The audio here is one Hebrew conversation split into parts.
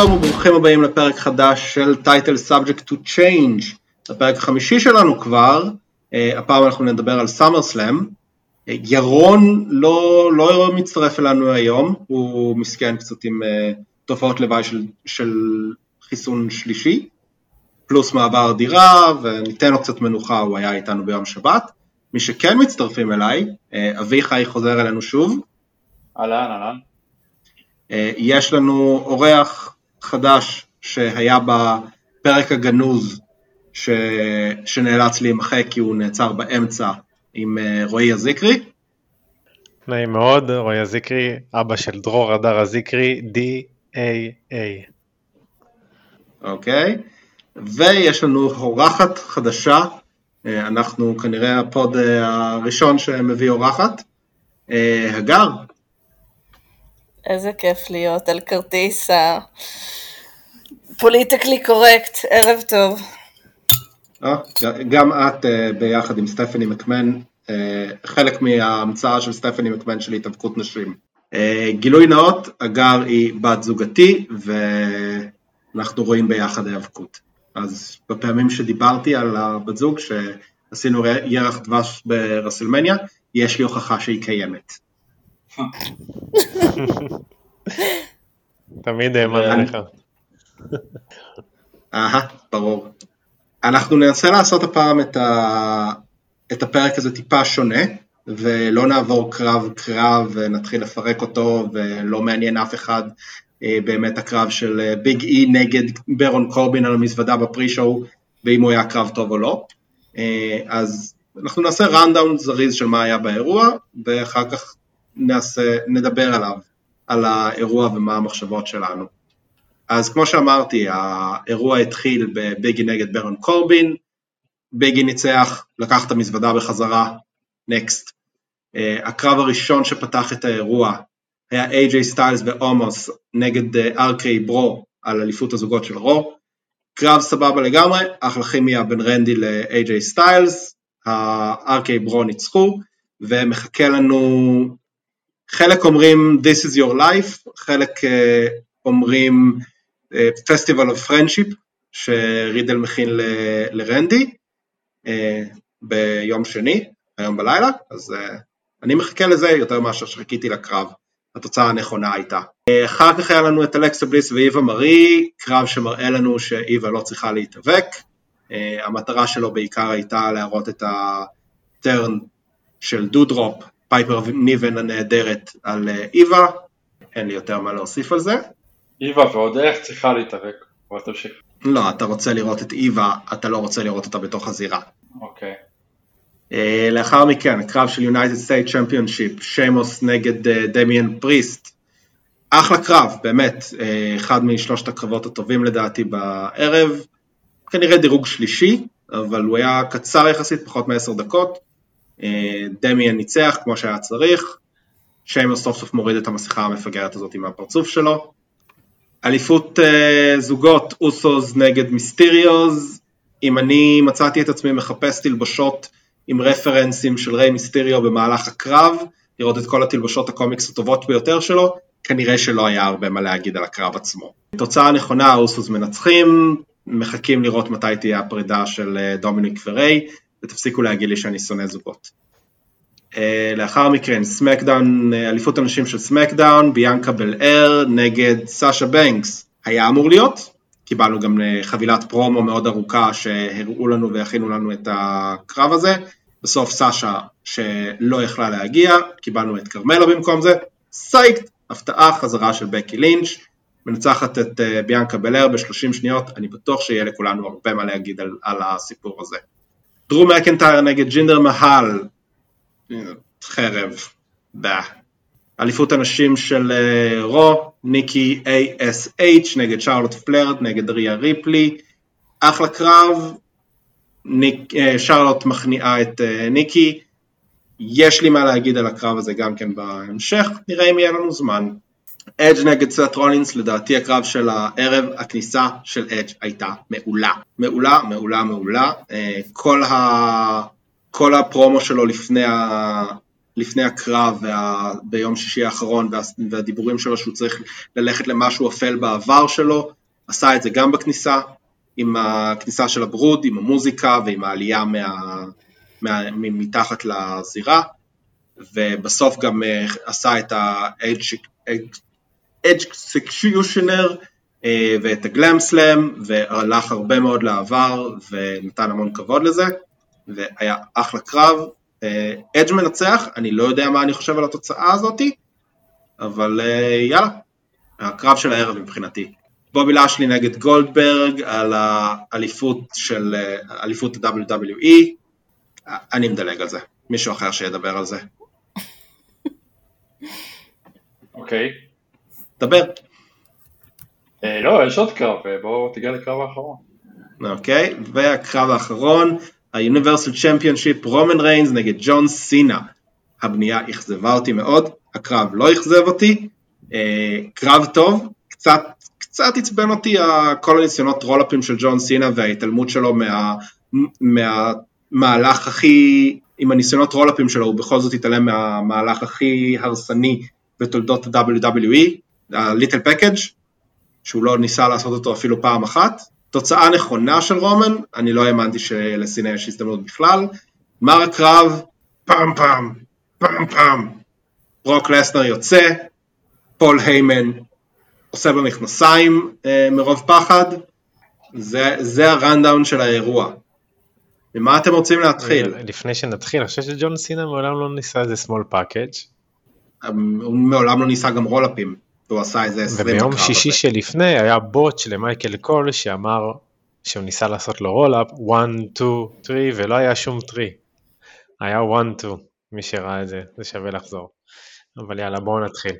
שלום וברוכים הבאים לפרק חדש של Title Subject to Change, הפרק החמישי שלנו כבר, uh, הפעם אנחנו נדבר על סאמר סלאם. Uh, ירון לא, לא מצטרף אלינו היום, הוא מסכן קצת עם uh, תופעות לוואי של, של חיסון שלישי, פלוס מעבר דירה, וניתן לו קצת מנוחה, הוא היה איתנו ביום שבת. מי שכן מצטרפים אליי, אביחי חוזר אלינו שוב. אהלן, אהלן. אה, יש לנו אורח חדש שהיה בפרק הגנוז ש... שנאלץ להימחק כי הוא נעצר באמצע עם אה, רועי הזיקרי. נעים מאוד, רועי הזיקרי, אבא של דרור הדר הזיקרי, D-A-A. אוקיי, ויש לנו אורחת חדשה, אה, אנחנו כנראה הפוד הראשון שמביא אורחת, הגר, איזה כיף להיות על כרטיס הפוליטיקלי קורקט, ערב טוב. אה, גם את אה, ביחד עם סטפני מקמן, אה, חלק מההמצאה של סטפני מקמן של התאבקות נשים. גילוי נאות, אגר היא בת זוגתי ואנחנו רואים ביחד היאבקות. אז בפעמים שדיברתי על הבת זוג, שעשינו ירח דבש ברסלמניה, יש לי הוכחה שהיא קיימת. תמיד האמן עליך. אהה, ברור. אנחנו ננסה לעשות הפעם את, ה... את הפרק הזה טיפה שונה, ולא נעבור קרב קרב ונתחיל לפרק אותו, ולא מעניין אף אחד אה, באמת הקרב של אה, ביג אי נגד ברון קורבין על המזוודה בפרי-שואו, ואם הוא היה קרב טוב או לא. אה, אז אנחנו נעשה ראנדאון זריז של מה היה באירוע, ואחר כך נעשה, נדבר עליו, על האירוע ומה המחשבות שלנו. אז כמו שאמרתי, האירוע התחיל בביגי נגד ברון קורבין, ביגי ניצח, לקח את המזוודה בחזרה, נקסט. Uh, הקרב הראשון שפתח את האירוע היה איי-ג'יי סטיילס ואומוס נגד ארקי uh, ברו על אליפות הזוגות של רו. קרב סבבה לגמרי, אחלה כימיה בין רנדי לאיי-ג'יי סטיילס, הארקי ברו ניצחו, ומחכה לנו חלק אומרים This is your life, חלק uh, אומרים uh, Festival of Friendship, שרידל מכין ל- לרנדי uh, ביום שני, היום בלילה, אז אני מחכה לזה יותר מאשר שחיכיתי לקרב, התוצאה הנכונה הייתה. אחר כך היה לנו את אלכסה בליס ואיווה מרי, קרב שמראה לנו שאיווה לא צריכה להתאבק, המטרה שלו בעיקר הייתה להראות את ה turn של דודרופ פייפר ניבן הנהדרת על אה, איווה, אין לי יותר מה להוסיף על זה. איווה ועוד איך צריכה להתאבק, אבל תמשיך. לא, אתה רוצה לראות את איווה, אתה לא רוצה לראות אותה בתוך הזירה. אוקיי. אה, לאחר מכן, קרב של United States Championship, שיימוס נגד דמיאן אה, פריסט. אחלה קרב, באמת, אחד משלושת הקרבות הטובים לדעתי בערב. כנראה דירוג שלישי, אבל הוא היה קצר יחסית, פחות מעשר דקות. דמיאן ניצח כמו שהיה צריך, שיימר סוף סוף מוריד את המסכה המפגרת הזאת עם הפרצוף שלו. אליפות uh, זוגות אוסוס נגד מיסטיריוז, אם אני מצאתי את עצמי מחפש תלבושות עם רפרנסים של ריי מיסטיריו במהלך הקרב, לראות את כל התלבושות הקומיקס הטובות ביותר שלו, כנראה שלא היה הרבה מה להגיד על הקרב עצמו. תוצאה נכונה, האוסוס מנצחים, מחכים לראות מתי תהיה הפרידה של אה, דומיניק וריי, ותפסיקו להגיד לי שאני שונא זוגות. אה, לאחר מכן סמקדאון, אה, אליפות הנשים של סמקדאון, ביאנקה בל אר נגד סאשה בנקס. היה אמור להיות, קיבלנו גם אה, חבילת פרומו מאוד ארוכה שהראו לנו והכינו לנו את הקרב הזה. בסוף סאשה שלא יכלה להגיע, קיבלנו את כרמלה במקום זה. סייקט, הפתעה, חזרה של בקי לינץ', מנצחת את ביאנקה בלר ב-30 שניות, אני בטוח שיהיה לכולנו הרבה מה להגיד על, על הסיפור הזה. דרו מקנטייר נגד ג'ינדר מהל, חרב, בה. אליפות הנשים של אה, רו, ניקי ASH נגד שרלוט פלרד נגד ריה ריפלי, אחלה קרב, ניק, אה, שרלוט מכניעה את אה, ניקי, יש לי מה להגיד על הקרב הזה גם כן בהמשך, נראה אם יהיה לנו זמן. אדג' נגד סט רולינס, לדעתי הקרב של הערב, הכניסה של אדג' הייתה מעולה. מעולה, מעולה, מעולה. אה, כל, ה... כל הפרומו שלו לפני, ה... לפני הקרב וה, ביום שישי האחרון וה, והדיבורים שלו שהוא צריך ללכת למשהו אפל בעבר שלו, עשה את זה גם בכניסה, עם הכניסה של הברוד, עם המוזיקה ועם העלייה מה, מה, מתחת לזירה, ובסוף גם אה, עשה את ה-Executioner אה, ואת הגלאם סלאם, והלך הרבה מאוד לעבר ונתן המון כבוד לזה, והיה אחלה קרב. אדג' מנצח, אני לא יודע מה אני חושב על התוצאה הזאתי, אבל אה, יאללה, הקרב של הערב מבחינתי. בובי לאשלי נגד גולדברג על האליפות של, אליפות ה-WWE, אני מדלג על זה, מישהו אחר שידבר על זה. אוקיי. דבר. אה, לא, יש עוד קרב, אה, בואו תיגע לקרב האחרון. אוקיי, והקרב האחרון, ה-Universal Championship רומן ריינס נגד ג'ון סינה. הבנייה אכזבה אותי מאוד, הקרב לא אכזב אותי, אה, קרב טוב, קצת, קצת עצבן אותי כל הניסיונות רולאפים של ג'ון סינה וההתעלמות שלו מה, מהמהלך הכי, עם הניסיונות רולאפים שלו הוא בכל זאת התעלם מהמהלך הכי הרסני בתולדות ה-WWE, ה-Little Package, שהוא לא ניסה לעשות אותו אפילו פעם אחת. תוצאה נכונה של רומן, אני לא האמנתי שלסינה יש הזדמנות בכלל. גמר הקרב, פעם פעם, פעם פעם, ברוק לסנר יוצא, פול היימן עושה במכנסיים אה, מרוב פחד, זה, זה ה rundown של האירוע. ממה אתם רוצים להתחיל? לפני שנתחיל, אני חושב שג'ון סינה מעולם לא ניסה איזה small package. הוא מעולם לא ניסה גם רולאפים, הוא עשה איזה 20 וביום שישי שלפני היה botch של מייקל קול שאמר שהוא ניסה לעשות לו roll-up 1, 2, 3 ולא היה שום 3. היה 1, 2, מי שראה את זה, זה שווה לחזור. אבל יאללה בואו נתחיל.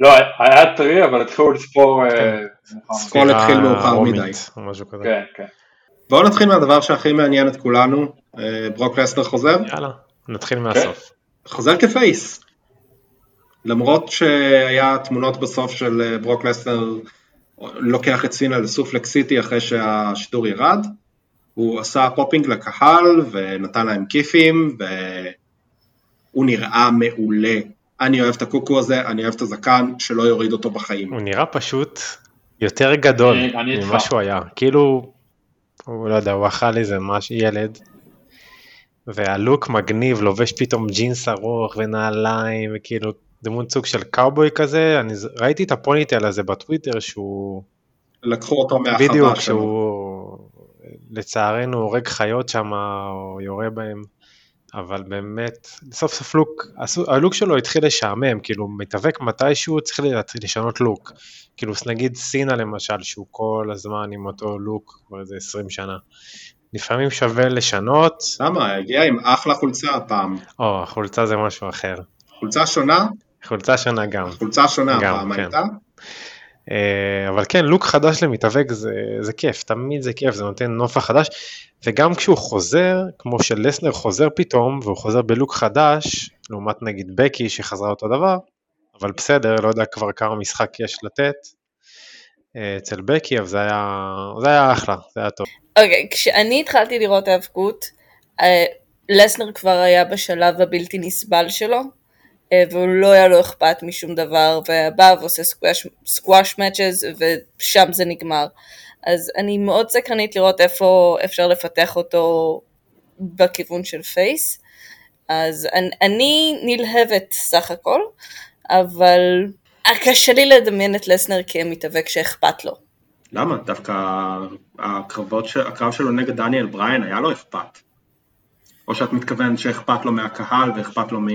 לא, היה 3 אבל התחילו לספור... אה, קול התחיל מאוחר מדי. או משהו כזה. כן, כן. בואו נתחיל מהדבר שהכי מעניין את כולנו, אה, ברוק לסנר חוזר, יאללה, נתחיל מהסוף. חוזר כ face. למרות שהיה תמונות בסוף של אה, ברוק לסנר לוקח את סינה ל suplex city אחרי שהשידור ירד, הוא עשה popping לקהל ונתן להם כיפים והוא נראה מעולה. אני אוהב את הקוקו הזה, אני אוהב את הזקן, שלא יוריד אותו בחיים. הוא נראה פשוט יותר גדול איתך. ממה שהוא היה. כאילו, הוא לא יודע, הוא אכל איזה משהו, ילד. והלוק מגניב, לובש פתאום ג'ינס ארוך ונעליים, וכאילו דמות סוג של קאובוי כזה, אני ראיתי את הפוניטל הזה בטוויטר שהוא, לקחו אותו מהחווה בדיוק, שלו. שהוא לצערנו הורג חיות שם, או יורה בהם, אבל באמת, סוף סוף לוק, הלוק שלו התחיל לשעמם, כאילו מתאבק מתישהו צריך להתחיל לשנות לוק. כאילו נגיד סינה למשל, שהוא כל הזמן עם אותו לוק כבר איזה 20 שנה. לפעמים שווה לשנות, למה? הגיע עם אחלה חולצה הפעם. או החולצה זה משהו אחר. חולצה שונה? חולצה שונה גם. חולצה שונה גם, הפעם כן. הייתה? אה, אבל כן, לוק חדש למתאבק זה, זה כיף, תמיד זה כיף, זה נותן נופח חדש, וגם כשהוא חוזר, כמו שלסנר חוזר פתאום, והוא חוזר בלוק חדש, לעומת נגיד בקי שחזרה אותו דבר, אבל בסדר, לא יודע כבר כמה משחק יש לתת אה, אצל בקי, אבל זה היה, זה היה אחלה, זה היה טוב. אוקיי, כשאני התחלתי לראות האבקות, אה, לסנר כבר היה בשלב הבלתי נסבל שלו, והוא לא היה לו אכפת משום דבר, ובא ועושה סקווש, סקווש מאצ'ז, ושם זה נגמר. אז אני מאוד סקרנית לראות איפה אפשר לפתח אותו בכיוון של פייס. אז אני, אני נלהבת סך הכל, אבל קשה לי לדמיין את לסנר כמתאבק שאכפת לו. למה? דווקא הקרבות, הקרב שלו נגד דניאל בריין היה לו אכפת. או שאת מתכוונת שאכפת לו מהקהל ואכפת לו מ...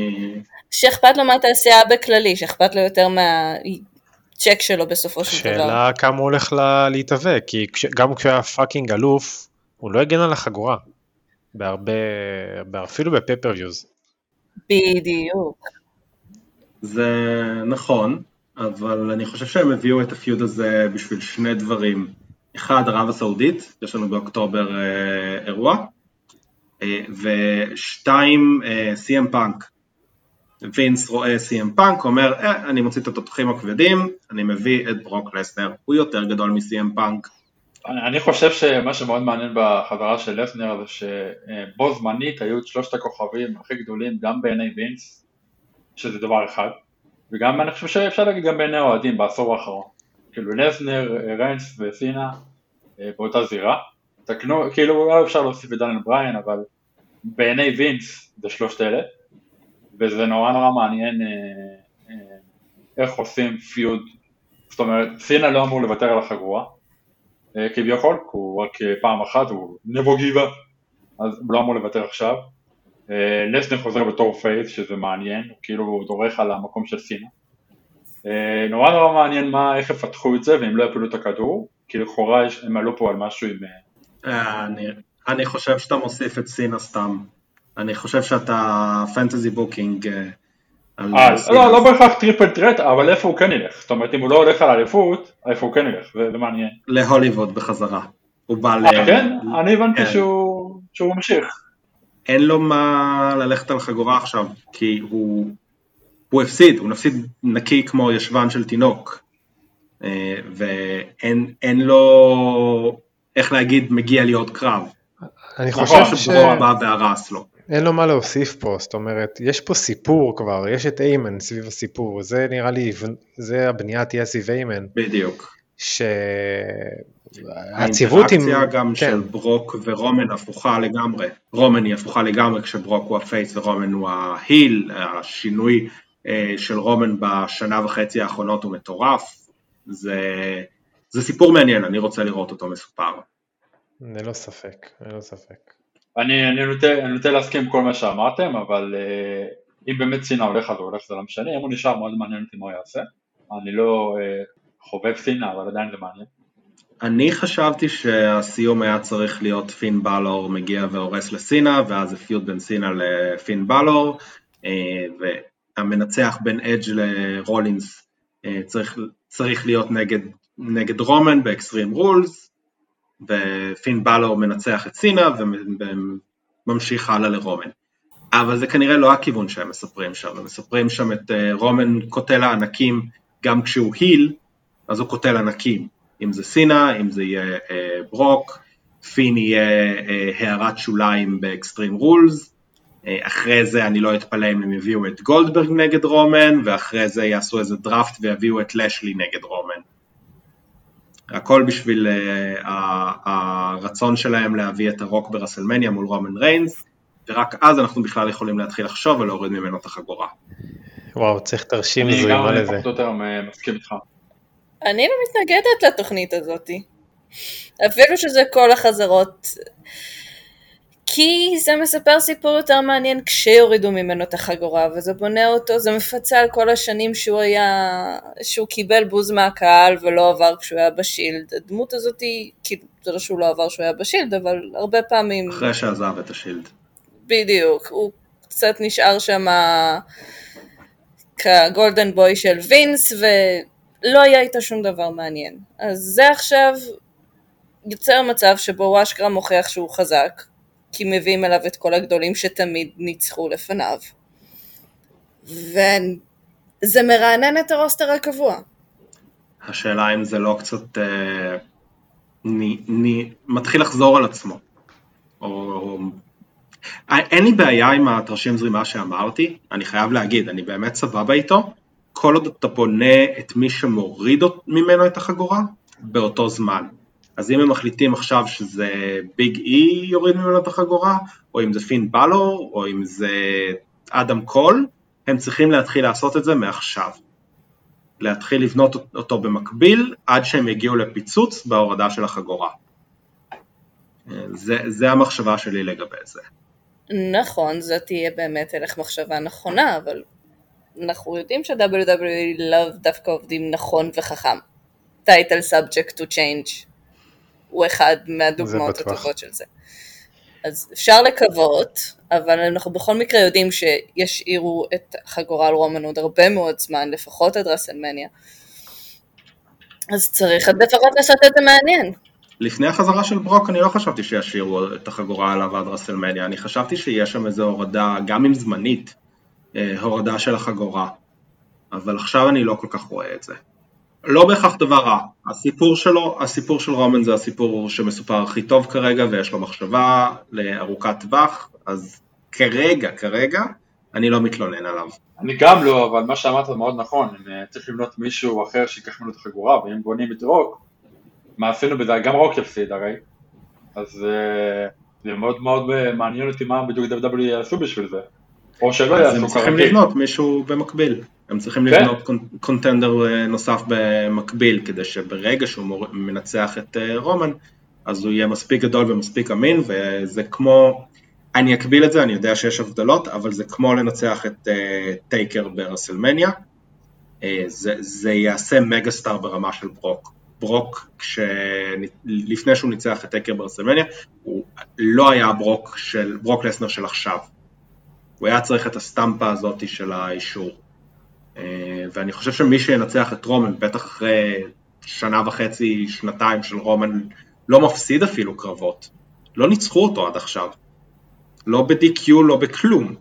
שאכפת לו מהתעשייה בכללי, שאכפת לו יותר מהצ'ק שלו בסופו של דבר. השאלה כמה הוא הולך לה- להתאבק, כי כש, גם כשהוא היה fucking אלוף, הוא לא הגן על החגורה, בהרבה, אפילו ב pay-per-views. בדיוק. זה נכון, אבל אני חושב שהם הביאו את ה feud הזה בשביל שני דברים. אחד, ערב הסעודית, יש לנו באוקטובר אה, אירוע, ושתיים, אה, CM פאנק. וינס רואה CM פאנק, אומר, אה, אני מוציא את התותחים הכבדים, אני מביא את ברוק לסנר, הוא יותר גדול מ-CM פאנק. אני חושב שמה שמאוד מעניין בחזרה של לסנר זה שבו זמנית היו את שלושת הכוכבים הכי גדולים גם בעיני וינס, שזה דבר אחד, וגם אני חושב שאפשר להגיד גם בעיני האוהדים בעשור האחרון. כאילו לזנר, ריינס וסינה אה, באותה זירה. תקנו, כאילו אולי אפשר להוסיף את דניאל בריין, אבל בעיני וינס זה שלושת אלה, וזה נורא נורא מעניין אה, אה, איך עושים פיוד, זאת אומרת סינה לא אמור לוותר על החגורה, אה, כביכול, כי הוא רק פעם אחת, הוא נבו גיבה, אז הוא לא אמור לוותר עכשיו. לסנר חוזר בתור face, שזה מעניין, הוא כאילו דורך על המקום של סינה. נורא נורא מעניין מה, איך יפתחו את זה, ואם לא יפילו את הכדור, כי לכאורה הם עלו פה על משהו עם... אני, אני חושב שאתה מוסיף את סינה סתם. אני חושב שאתה fantasy booking אה, אה, סינה. לא, לא בהכרח triple threat, אבל איפה הוא כן ילך? זאת אומרת, אם הוא לא הולך על אליפות, איפה הוא כן ילך? זה מעניין. להוליווד בחזרה. הוא בא ל... אה, כן? אני הבנתי כן. שהוא ממשיך. אין לו מה ללכת על חגורה עכשיו, כי הוא, הוא הפסיד, הוא נפסיד נקי כמו ישבן של תינוק. ואין אין לו, איך להגיד, מגיע לי עוד קרב. אני נכון, חושב שברוק בא והרס לו. שאין לו מה להוסיף פה, זאת אומרת, יש פה סיפור כבר, יש את איימן סביב הסיפור, זה נראה לי, זה הבנייה תהיה סביב איימן, בדיוק. שהציבות עם... האינטראקציה גם כן. של ברוק ורומן הפוכה לגמרי. רומן היא הפוכה לגמרי כשברוק הוא הפייס ורומן הוא ההיל, השינוי אה, של רומן בשנה וחצי האחרונות הוא מטורף. זה, זה סיפור מעניין, אני רוצה לראות אותו מסופר. ללא ספק, ללא ספק. אני, אני, נוטה, אני נוטה להסכים עם כל מה שאמרתם, אבל אה, אם באמת סינה הולך אז הוא הולך זה לא משנה, אם הוא נשאר מאוד מעניין אותי מה הוא יעשה. אני לא אה, חובב סינה, אבל עדיין זה מעניין. אני חשבתי שהסיום היה צריך להיות פין בלור מגיע והורס לסינה, ואז זה פיוט בין סינה לפין בלור, אה, והמנצח בין אדג' לרולינס צריך, צריך להיות נגד, נגד רומן באקסטרים רולס, ופין בלור מנצח את סינה וממשיך הלאה לרומן. אבל זה כנראה לא הכיוון שהם מספרים שם, הם מספרים שם את אה, רומן קוטל הענקים גם כשהוא heel, אז הוא קוטל ענקים. אם זה סינה, אם זה יהיה אה, ברוק, פין יהיה אה, הערת שוליים באקסטרים רולס, אה, אחרי זה אני לא אתפלא אם הם יביאו את גולדברג נגד רומן, ואחרי זה יעשו איזה דראפט ויביאו את לשלי נגד רומן. הכל בשביל אה, ה- הרצון שלהם להביא את הרוק ברסלמניה מול רומן ריינס, ורק אז אנחנו בכלל יכולים להתחיל לחשוב ולהוריד ממנו את החגורה. וואו, צריך תרשים גם זרימה אני לזה. פחות או יותר אה, מסכים איתך. אני לא מתנגדת לתוכנית הזאתי. אפילו שזה כל החזרות. כי זה מספר סיפור יותר מעניין כשיורידו ממנו את החגורה, וזה בונה אותו, זה מפצה על כל השנים שהוא היה, שהוא קיבל בוז מהקהל ולא עבר כשהוא היה בשילד. הדמות הזאתי, כאילו, זה לא שהוא לא עבר כשהוא היה בשילד, אבל הרבה פעמים, אחרי שעזב את השילד. בדיוק, הוא קצת נשאר שם כגולדן בוי של וינס, ולא היה איתו שום דבר מעניין. אז זה עכשיו יוצר מצב שבו הוא אשכרה מוכיח שהוא חזק, כי מביאים אליו את כל הגדולים שתמיד ניצחו לפניו. וזה מרענן את הרוסטר הקבוע. השאלה אם זה לא קצת אה, ני, ני, מתחיל לחזור על עצמו. או, או... אין לי בעיה עם התרשים זרימה שאמרתי, אני חייב להגיד, אני באמת סבבה איתו, כל עוד אתה בונה את מי שמוריד ממנו את החגורה, באותו זמן. אז אם הם מחליטים עכשיו שזה ביג אי יוריד ממנו את החגורה, או אם זה פין בלור, או אם זה אדם קול, הם צריכים להתחיל לעשות את זה מעכשיו. להתחיל לבנות אותו במקביל עד שהם יגיעו לפיצוץ בהורדה של החגורה. זה, זה המחשבה שלי לגבי זה. נכון, זאת תהיה באמת הלך מחשבה נכונה, אבל אנחנו יודעים ש-WWE לאו דווקא עובדים נכון וחכם. title subject to change הוא אחד מהדוגמאות. הטובות של זה. אז אפשר לקוות, אבל אנחנו בכל מקרה יודעים שישאירו את חגורה על רומן עוד הרבה מאוד זמן, לפחות עד רסלמניה. אז צריך עד לפחות לעשות את זה מעניין. לפני החזרה של ברוק אני לא חשבתי שישאירו את החגורה עליו עד רסלמניה, אני חשבתי שיש שם איזו הורדה, גם אם זמנית, אה, הורדה של החגורה, אבל עכשיו אני לא כל כך רואה את זה. לא בהכרח דבר רע, הסיפור שלו, הסיפור של רומן זה הסיפור שמסופר הכי טוב כרגע ויש לו מחשבה לארוכת טווח, אז כרגע, כרגע, אני לא מתלונן עליו. אני גם לא, אבל מה שאמרת מאוד נכון, אה, צריך לבנות מישהו אחר שיקח ממנו את החגורה, ואם בונים את רוק, מה עשינו בזה, גם רוק יפסיד הרי, אז אה, זה מאוד מאוד מעניין אותי מה בדיוק WWE יעשו בשביל זה, או שלא יעשו כרגיל. הם צריכים לבנות מישהו במקביל, הם צריכים כן? לבנות קונטנדר נוסף במקביל, כדי שברגע שהוא מנצח את רומן, אז הוא יהיה מספיק גדול ומספיק אמין, וזה כמו, אני אקביל את זה, אני יודע שיש הבדלים, אבל זה כמו לנצח את uh, טייקר ברסלמניה, uh, זה, זה יעשה mega star ברמה של ברוק. ברוק, כש... לפני שהוא ניצח את טייקר ברסלמניה, הוא לא היה ברוק, של... ברוק לסנר של עכשיו. הוא היה צריך את הסטמפה הזאת של האישור. Uh, ואני חושב שמי שינצח את רומן, בטח אחרי שנה וחצי, שנתיים של רומן לא מפסיד אפילו קרבות. לא ניצחו אותו עד עכשיו. לא ב-DQ, לא בכלום.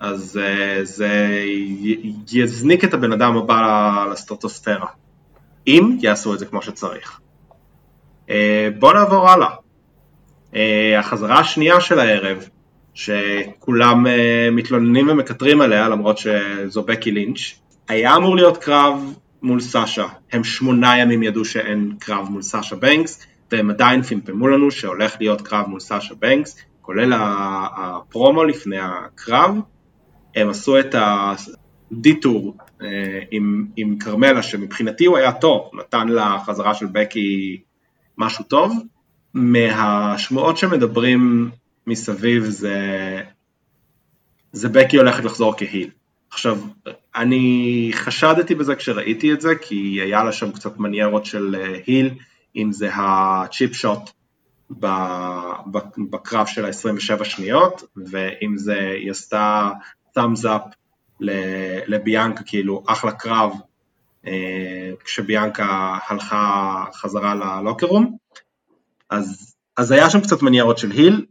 אז uh, זה יזניק את הבן אדם הבא לסטרטוספירה. אם יעשו את זה כמו שצריך. Uh, בואו נעבור הלאה. החזרה השנייה של הערב, שכולם uh, מתלוננים ומקטרים עליה למרות שזו בקי לינץ', היה אמור להיות קרב מול סאשה. הם שמונה ימים ידעו שאין קרב מול סאשה בנקס, והם עדיין פמפמו לנו שהולך להיות קרב מול סאשה בנקס, כולל הפרומו לפני הקרב, הם עשו את הדיטור אה, עם, עם קרמלה, שמבחינתי הוא היה טוב, נתן לחזרה של בקי משהו טוב. מהשמועות שמדברים מסביב זה, זה בקי הולכת לחזור כהיל. עכשיו, אני חשדתי בזה כשראיתי את זה, כי היה לה שם קצת מניירות של היל, אה, אם זה הצ'יפ שוט בקרב של ה-27 שניות, ואם זה היא עשתה thumbs up לביאנקה, כאילו אחלה קרב, אה, כשביאנקה הלכה חזרה ללוקרום, אז, אז היה שם קצת מניירות של היל,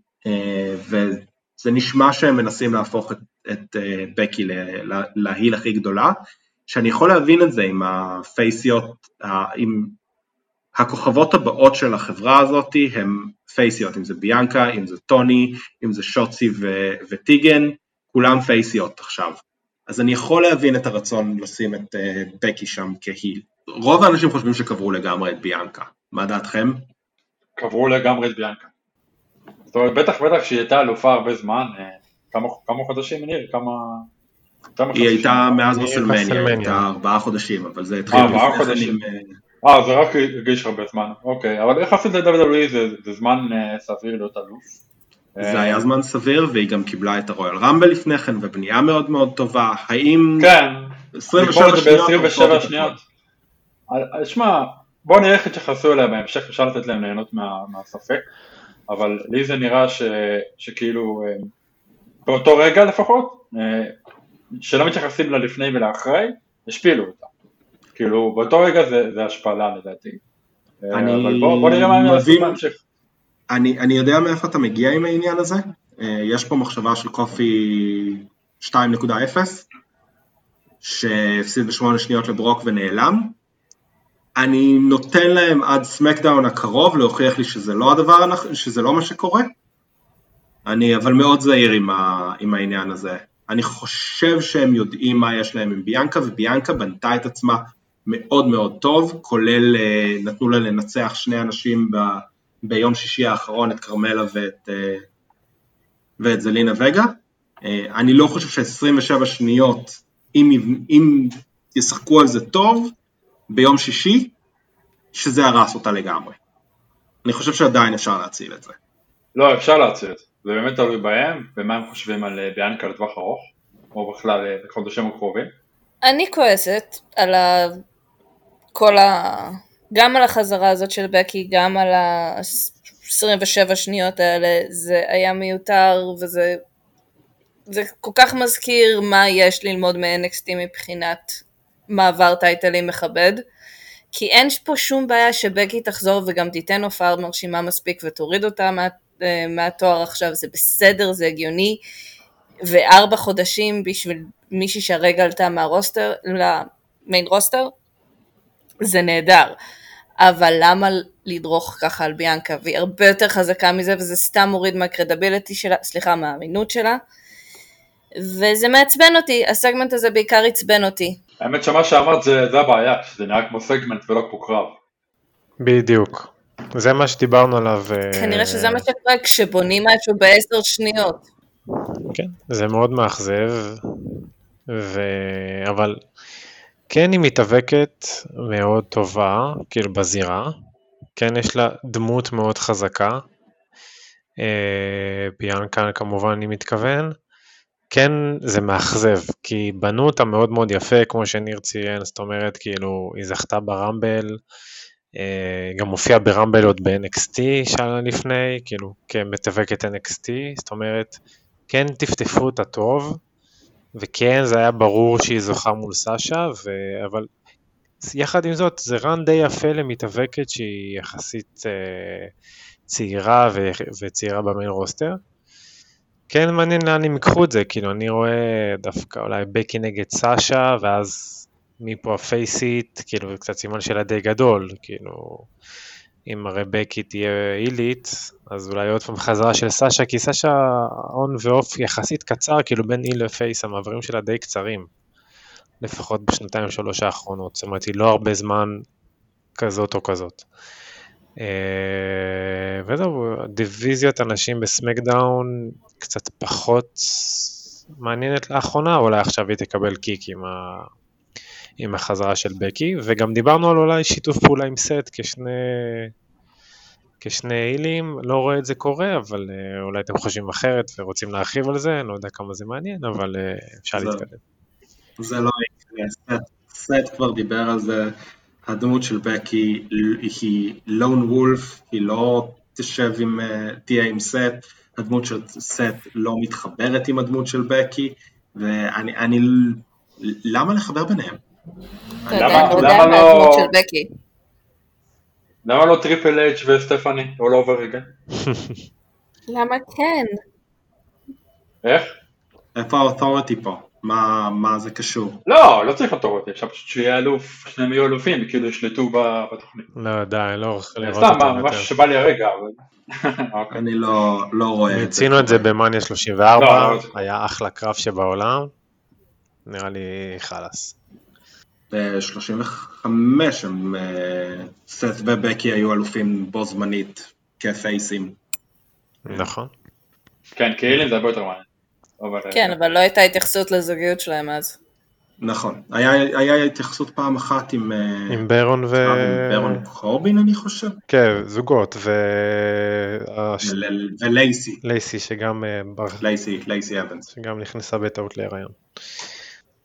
וזה נשמע שהם מנסים להפוך את, את אה, בקי להיל הכי גדולה, שאני יכול להבין את זה עם הפייסיות, עם הכוכבות הבאות של החברה הזאת הן פייסיות, אם זה ביאנקה, אם זה טוני, אם זה שוצי ו- וטיגן, כולם פייסיות עכשיו. אז אני יכול להבין את הרצון לשים את uh, בקי שם כהיל. רוב האנשים חושבים שקברו לגמרי את ביאנקה, מה דעתכם? קברו לגמרי את ביאנקה. זאת אומרת, בטח בטח שהיא הייתה אלופה הרבה זמן, אה, כמה, כמה חודשים ניר, כמה... היא הייתה מאז רסלמניה, הייתה ארבעה חודשים, אבל זה התחיל לפני חודשים. אה, זה רק הרגיש הרבה זמן, אוקיי, אבל איך עשית ל-WWE זה, זה זמן uh, סביר להיות אלוף. זה היה זמן סביר, והיא גם קיבלה את הרויאל רמבל לפני כן, ובנייה מאוד מאוד טובה, האם... כן, 27 שניות, 27 שניות. שמע, בוא נראה איך יתייחסו אליה בהמשך, אפשר לתת להם ליהנות מה, מהספק, אבל לי זה נראה ש, שכאילו, אה, באותו רגע לפחות, אה, שלא מתייחסים לה לפני ולאחרי, השפילו אותה. כאילו באותו רגע זה, זה השפלה לדעתי. אה, אני אבל בוא, בוא נראה מה הם יעשו בהמשך. אני, אני יודע מאיפה אתה מגיע עם העניין הזה, יש פה מחשבה של קופי 2.0 שהפסיד בשמונה שניות לברוק ונעלם. אני נותן להם עד סמקדאון הקרוב להוכיח לי שזה לא הדבר, שזה לא מה שקורה. אני אבל מאוד זהיר עם, ה, עם העניין הזה. אני חושב שהם יודעים מה יש להם עם ביאנקה, וביאנקה בנתה את עצמה מאוד מאוד טוב, כולל אה, נתנו לה לנצח שני אנשים ב, ביום שישי האחרון, את כרמלה ואת, אה, ואת זלינה וגה. אה, אני לא חושב ש-27 שניות, אם, אם ישחקו על זה טוב, ביום שישי, שזה הרס אותה לגמרי. אני חושב שעדיין אפשר להציל את זה. לא, אפשר להציל את זה. זה באמת תלוי בהם, ומה הם חושבים על ביאנקה לטווח ארוך, או בכלל בחודשים הקרובים. אני כועסת על ה... כל ה... גם על החזרה הזאת של בקי, גם על ה-27 שניות האלה, זה היה מיותר וזה זה כל כך מזכיר מה יש ללמוד מ-NXT מבחינת מעבר טייטלים מכבד. כי אין פה שום בעיה שבקי תחזור וגם תיתן הופעה מרשימה מספיק ותוריד אותה מה, אה, מהתואר עכשיו, זה בסדר, זה הגיוני. וארבע חודשים בשביל מישהי שהרגע עלתה מהרוסטר למיין רוסטר, זה נהדר. אבל למה לדרוך ככה על ביאנקה? והיא הרבה יותר חזקה מזה, וזה סתם מוריד מהקרדביליטי שלה, סליחה, מהאמינות שלה. וזה מעצבן אותי, הסגמנט הזה בעיקר עצבן אותי. האמת שמה שאמרת זה, זה הבעיה, שזה נראה כמו סגמנט ולא כמו קרב. בדיוק. זה מה שדיברנו עליו. אה, כנראה שזה מה שקורה כשבונים משהו בעשר שניות. כן, זה מאוד מאכזב, ו... אבל כן היא מתאבקת מאוד טובה, כאילו בזירה, כן יש לה דמות מאוד חזקה, אה, ביאנקה כמובן אני מתכוון, כן זה מאכזב, כי בנו אותה מאוד מאוד יפה, כמו שניר ציין, זאת אומרת, כאילו, היא זכתה ברמבל, אה, גם הופיעה ברמבל עוד ב-NXT שנה לפני, כאילו, כמתאבקת NXT, זאת אומרת, כן טפטפו אותה טוב, וכן זה היה ברור שהיא זוכה מול סאשה, ו... אבל יחד עם זאת זה רן די יפה למתאבקת שהיא יחסית אה, צעירה ו... וצעירה במיין רוסטר. כן מעניין לאן הם ייקחו את זה, כאילו אני רואה דווקא אולי בקי נגד סאשה, ואז מפה הפייסיט, כאילו זה קצת סימן שאלה די גדול, כאילו אם הרי בקי תהיה אילית, אז אולי עוד פעם חזרה של סאשה, כי סאשה און ואוף יחסית קצר, כאילו בין איל לפייס המעברים שלה די קצרים, לפחות בשנתיים שלוש האחרונות, זאת אומרת היא לא הרבה זמן כזאת או כזאת. אה, וזהו, דיוויזיית הנשים בסמקדאון קצת פחות מעניינת לאחרונה, אולי עכשיו היא תקבל קיק עם, ה... עם החזרה של בקי, וגם דיברנו על אולי שיתוף פעולה עם סט כשני, כשני הילים, לא רואה את זה קורה, אבל אה, אולי אתם חושבים אחרת ורוצים להרחיב על זה, אני לא יודע כמה זה מעניין, אבל אה, אפשר זה, להתקדם. זה לא יקרה, סט, סט כבר דיבר על זה, הדמות של בקי היא לון וולף, היא לא תשב עם, אה, תהיה עם סט, הדמות של סט לא מתחברת עם הדמות של בקי, ואני, אני, למה לחבר ביניהם? אתה יודע, אני יודע מה הדמות לא- של בקי. למה לא טריפל אייץ' וסטפני all over again? למה כן? איך? איפה ה authority פה? מה, מה זה קשור? לא, לא צריך authority, אפשר פשוט שיהיה אלוף, שניהם יהיו אלופים, כאילו ישלטו בתוכנית. לא, די, לא הולך לראות אותם יותר. סתם, משהו שבא לי הרגע, אבל... אני לא, לא רואה את זה. מיצינו את זה במאניה 34, לא, לא היה אחלה קרב שבעולם, נראה לי חלאס. ב-35 הם, אה, סט ובקי היו אלופים בו זמנית כפייסים. נכון. כן, כאילו זה הרבה יותר מעניין. כן, אבל לא הייתה התייחסות לזוגיות שלהם אז. נכון, היה, היה התייחסות פעם אחת עם... אה, עם ברון ו... עם ברון קורבין אני חושב. כן, זוגות ו... ולייסי. לייסי שגם... אה, לייסי, לייסי אבנס. שגם נכנסה בטעות להיריון.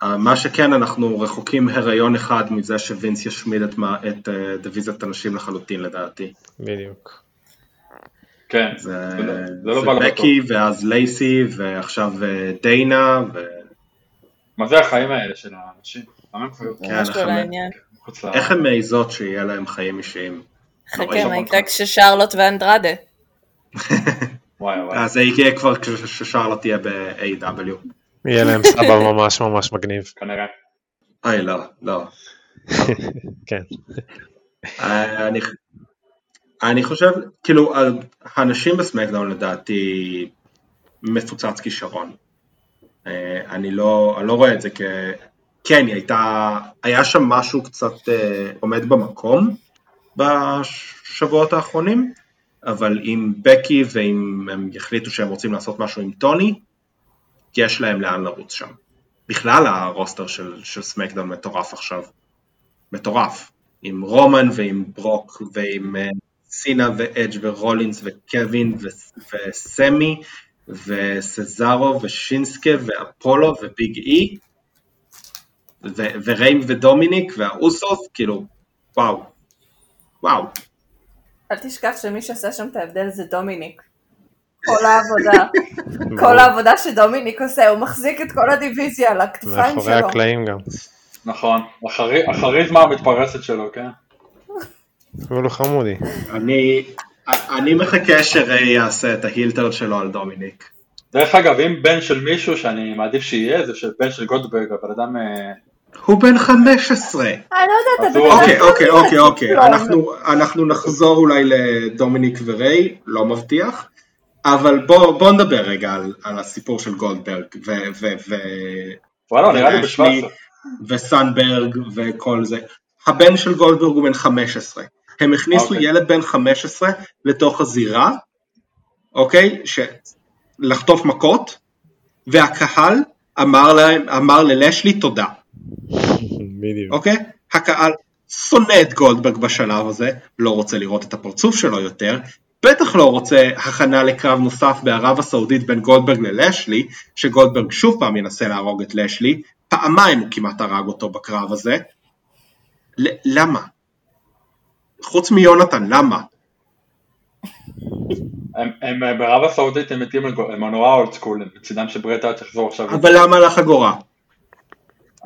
מה שכן, אנחנו רחוקים הריון אחד מזה שווינס ישמיד את, את אה, דיוויזיית הנשים לחלוטין לדעתי. בדיוק. כן, זה, זה, לא, זה לא בא בקי ואז לייסי ועכשיו אה, דיינה. ו... מה זה החיים האלה של האנשים? כן, איך הן מעיזות שיהיה להם חיים אישיים? חכה, מה יקרה כששרלוט ואנדרדה? אז זה יקרה כבר כששרלוט תהיה ב-AW. יהיה להם סבא ממש ממש מגניב. כנראה. אוי לא, לא. כן. אה, אני חושב, כאילו, האנשים בסמקדאון לדעתי מפוצץ כישרון. אה, אני לא, אני לא רואה את זה כ... כן, היא הייתה, היה שם משהו קצת אה, עומד במקום בשבועות האחרונים, אבל עם בקי ואם הם יחליטו שהם רוצים לעשות משהו עם טוני, יש להם לאן לרוץ שם. בכלל הרוסטר של, של סמקדאון מטורף עכשיו. מטורף. עם רומן ועם ברוק ועם uh, סינה ואדג' ורולינס וקווין וסמי וסזארו ושינסקה ואפולו וביג אי וריים ודומיניק והאוסוס, כאילו, וואו. וואו. אל תשכח שמי שעשה שם את ההבדל זה דומיניק. כל העבודה, כל העבודה שדומיניק עושה, הוא מחזיק את כל הדיוויזיה על הכתפיים שלו. מאחורי הקלעים גם. נכון, החריזמה המתפרסת שלו, כן. אבל הוא חמודי. אני מחכה שריי יעשה את ההילטר שלו על דומיניק. דרך אגב, אם בן של מישהו שאני מעדיף שיהיה, זה של בן של גולדברג, הבן אדם... אה, הוא בן 15. אני לא יודעת, אוקיי, אוקיי, אוקיי, אוקיי, אנחנו נחזור אולי לדומיניק וריי, לא מבטיח. אבל בוא, בוא נדבר רגע על, על הסיפור של גולדברג ו... ו, ו וואלה, נראה לי ואשלי ב-17. וסנברג וכל זה. הבן של גולדברג הוא בן 15. הם הכניסו אוקיי. ילד בן 15 לתוך הזירה, אוקיי? ש... לחטוף מכות, והקהל אמר, להם, אמר ללשלי תודה, בדיוק. אוקיי? הקהל שונא את גולדברג בשלב הזה, לא רוצה לראות את הפרצוף שלו יותר, בטח לא רוצה הכנה לקרב נוסף בערב הסעודית בין גולדברג ללשלי, שגולדברג שוב פעם ינסה להרוג את לשלי, פעמיים הוא כמעט הרג אותו בקרב הזה. למה? חוץ מיונתן, למה? הם, אה, בערב הסעודית הם מתים, הם נורא old school, מצידם שברט היה צריך לחזור עכשיו. אבל למה על החגורה?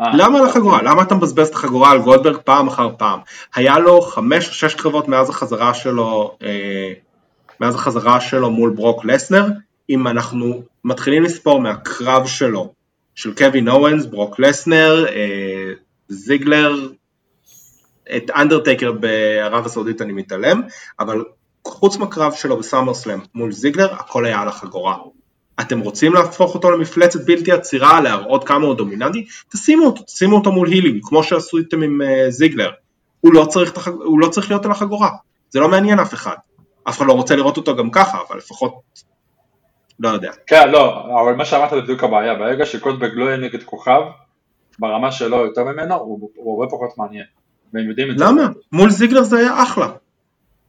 אה, למה על החגורה? למה אתה מבזבז את החגורה על גולדברג פעם אחר פעם? היה לו חמש או שש קרבות מאז החזרה שלו, אה, מאז החזרה שלו מול ברוק לסנר, אם אנחנו מתחילים לספור מהקרב שלו, של קווין אוונס, ברוק לסנר, זיגלר, את אנדרטייקר בערב הסעודית אני מתעלם, אבל חוץ מהקרב שלו בסאמרסלאם מול זיגלר, הכל היה על החגורה. אתם רוצים להפוך אותו למפלצת בלתי עצירה, להראות כמה הוא דומיננטי? תשימו אותו, תשימו אותו מול הילים, כמו שעשו איתם עם uh, זיגלר. הוא לא, צריך, החג... הוא לא צריך להיות על החגורה, זה לא מעניין אף אחד. אף אחד לא רוצה לראות אותו גם ככה, אבל לפחות, לא יודע. כן, לא, אבל מה שאמרת זה בדיוק הבעיה, ברגע שקולדברג לא יהיה נגד כוכב, ברמה שלו יותר ממנו, הוא הרבה פחות מעניין. והם יודעים את זה. למה? מול זיגלר זה היה אחלה.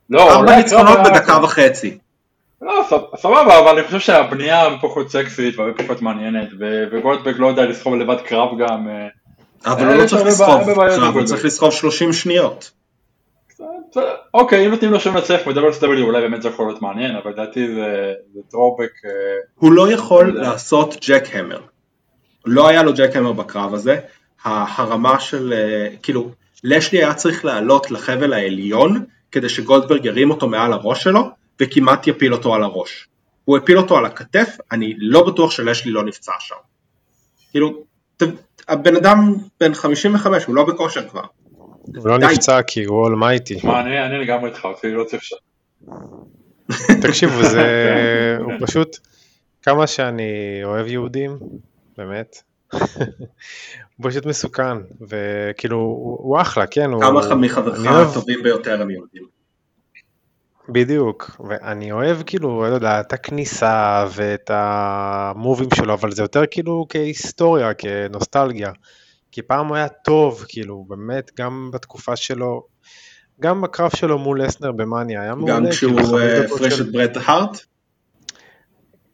לא, ארבע ניצחונות לא, בדקה וחצי. לא, סב- סבבה, אבל אני חושב שהבנייה פחות סקסית והרבה פחות מעניינת, וגולדברג לא יודע לסחוב לבד קרב גם. אה, אבל אה, הוא לא צריך לסחוב קרב, הוא. צריך לסחוב 30 שניות. בסדר, אוקיי, אם נותנים לו שם לצליח ב-WSW אולי באמת זה יכול להיות מעניין, אבל לדעתי זה אה, הוא לא יכול לעשות ג'ק המר. לא היה לו ג'ק המר בקרב הזה. ה- הרמה של, אה, כאילו, לשלי היה צריך לעלות לחבל העליון כדי שגולדברג ירים אותו מעל הראש שלו וכמעט יפיל אותו על הראש. הוא הפיל אותו על הכתף, אני לא בטוח שלשלי לא נפצע שם. כאילו, ת- הבן אדם בן 55, הוא לא בכושר כבר. הוא לא. נפצע כי הוא אולמייטי. מה, אני אני לגמרי איתך, אפילו לא צריך ש... תקשיבו, זה... הוא פשוט... כמה שאני אוהב יהודים, באמת. הוא פשוט מסוכן, וכאילו, הוא אחלה, כן? הוא- כמה מחברך הטובים ביותר הם יהודים. בדיוק, ואני אוהב כאילו, לא יודע, את הכניסה ואת המובים שלו, אבל זה יותר כאילו כהיסטוריה, כנוסטלגיה. כי פעם הוא היה טוב, כאילו, באמת, גם בתקופה שלו, גם בקרב שלו מול לסנר במאניה, היה מעולה. גם כאילו, כשהוא אה, של- את ברט הארט?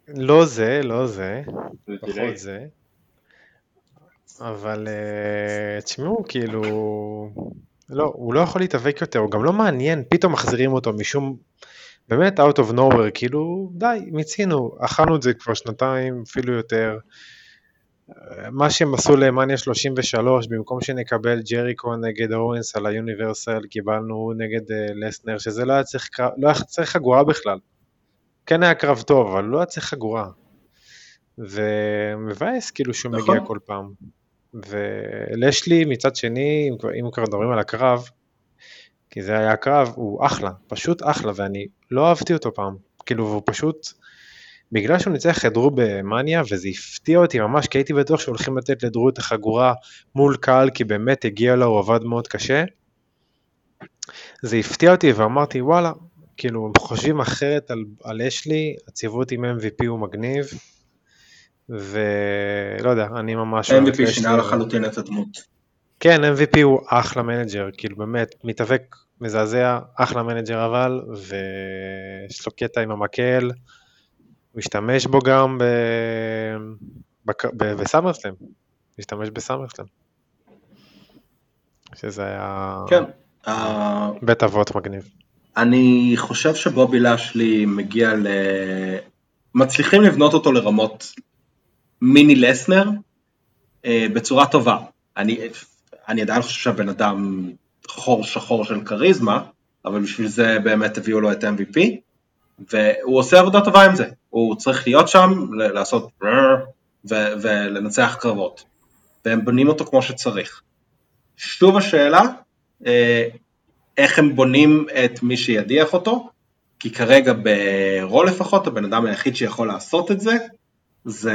לא זה, לא זה, פחות. זה. אבל אה, תשמעו, כאילו, לא, הוא לא יכול להתאבק יותר, הוא גם לא מעניין, פתאום מחזירים אותו משום, באמת out of nowhere, כאילו, די, מיצינו, אכלנו את זה כבר שנתיים, אפילו יותר. מה שהם עשו למאניה 33, במקום שנקבל ג'ריקו נגד אורנס על היוניברסל, קיבלנו נגד אה, לסנר, שזה לא היה צריך, לא היה צריך חגורה בכלל. כן היה קרב טוב, אבל לא היה צריך חגורה. ומבאס כאילו שהוא נכון. מגיע כל פעם. ולשלי מצד שני, אם כבר, אם כבר מדברים על הקרב, כי זה היה הקרב, הוא אחלה, פשוט אחלה, ואני לא אהבתי אותו פעם. כאילו, והוא פשוט, בגלל שהוא ניצח את דרו במאניה, וזה הפתיע אותי ממש, כי הייתי בטוח שהולכים לתת לדרו את החגורה מול קהל, כי באמת הגיע לו, הוא עבד מאוד קשה. זה הפתיע אותי ואמרתי, וואלה, כאילו, הם חושבים אחרת על, על אשלי, הציוות עם MVP הוא מגניב, ולא יודע, אני ממש... MVP שינה. לחלוטין את הדמות. כן, MVP הוא אחלה manager, כאילו באמת, מתאבק מזעזע, אחלה manager אבל, ויש לו קטע עם המקל, הוא השתמש בו גם ב... בק... ב... בסאמרסלאם, השתמש בסאמרסלאם. שזה היה כן. אה, בית אבות מגניב. אני חושב שבובי לשלי מגיע ל... מצליחים לבנות אותו לרמות מיני לסנר אה, בצורה טובה. אני, אני עדיין חושב שהבן אדם חור שחור של כריזמה, אבל בשביל זה באמת הביאו לו את MVP, והוא עושה עבודה טובה עם זה. הוא צריך להיות שם, לעשות ולנצח קרבות. והם בונים אותו כמו שצריך. שוב השאלה, אה, איך הם בונים את מי שידיח אותו, כי כרגע ברו לפחות, הבן אדם היחיד שיכול לעשות את זה, זה,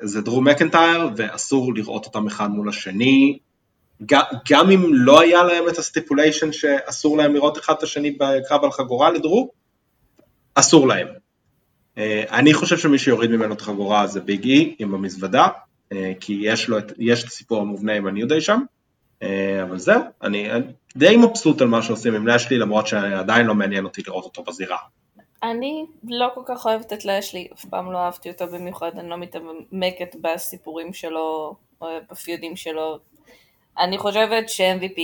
זה דרו מקנטייר, ואסור לראות אותם אחד מול השני, גם, גם אם לא היה להם את הסטיפוליישן שאסור להם לראות אחד את השני בקרב על חגורה לדרו, אסור להם. אה, אני חושב שמי שיוריד ממנו את החגורה זה ביג אי עם המזוודה, אה, כי יש לו את, יש את הסיפור המובנה עם הניו דיי שם, אה, אבל זהו, אני, אני די מבסוט על מה שעושים עם לשלי, למרות שעדיין לא מעניין אותי לראות אותו בזירה. אני לא כל כך אוהבת את לשלי, אף פעם לא אהבתי אותו במיוחד, אני לא מתעמקת בסיפורים שלו, או בפיודים שלו. אני חושבת ש-MVP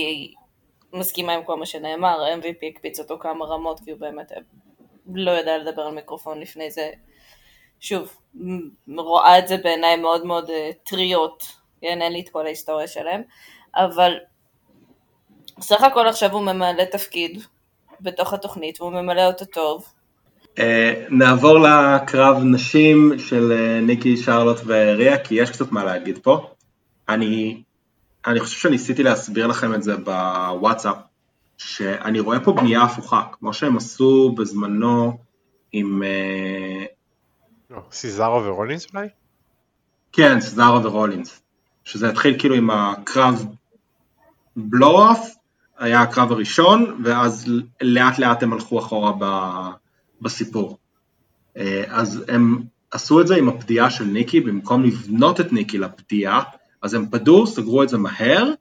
מסכימה עם כל מה שנאמר, MVP הקפיץ אותו כמה רמות, כי הוא באמת לא יודע לדבר על מיקרופון לפני זה. שוב, רואה את זה בעיניים מאוד מאוד אה, טריות, כן, אין לי את כל ההיסטוריה שלהם, אבל סך הכל עכשיו הוא ממלא תפקיד בתוך התוכנית, והוא ממלא אותו טוב. Uh, נעבור לקרב נשים של uh, ניקי, שרלוט וריה, כי יש קצת מה להגיד פה. אני, אני חושב שניסיתי להסביר לכם את זה בוואטסאפ, שאני רואה פה בנייה הפוכה, כמו שהם עשו בזמנו עם... Uh, לא, סיזארו ורולינס אולי? כן, סיזארו ורולינס. שזה התחיל כאילו עם הקרב בלואו-אף, היה הקרב הראשון, ואז לאט לאט הם הלכו אחורה ב, בסיפור. אה, אז הם עשו את זה עם הפדיעה של ניקי, במקום לבנות את ניקי לפדיעה, אז הם פדו, סגרו את זה מהר,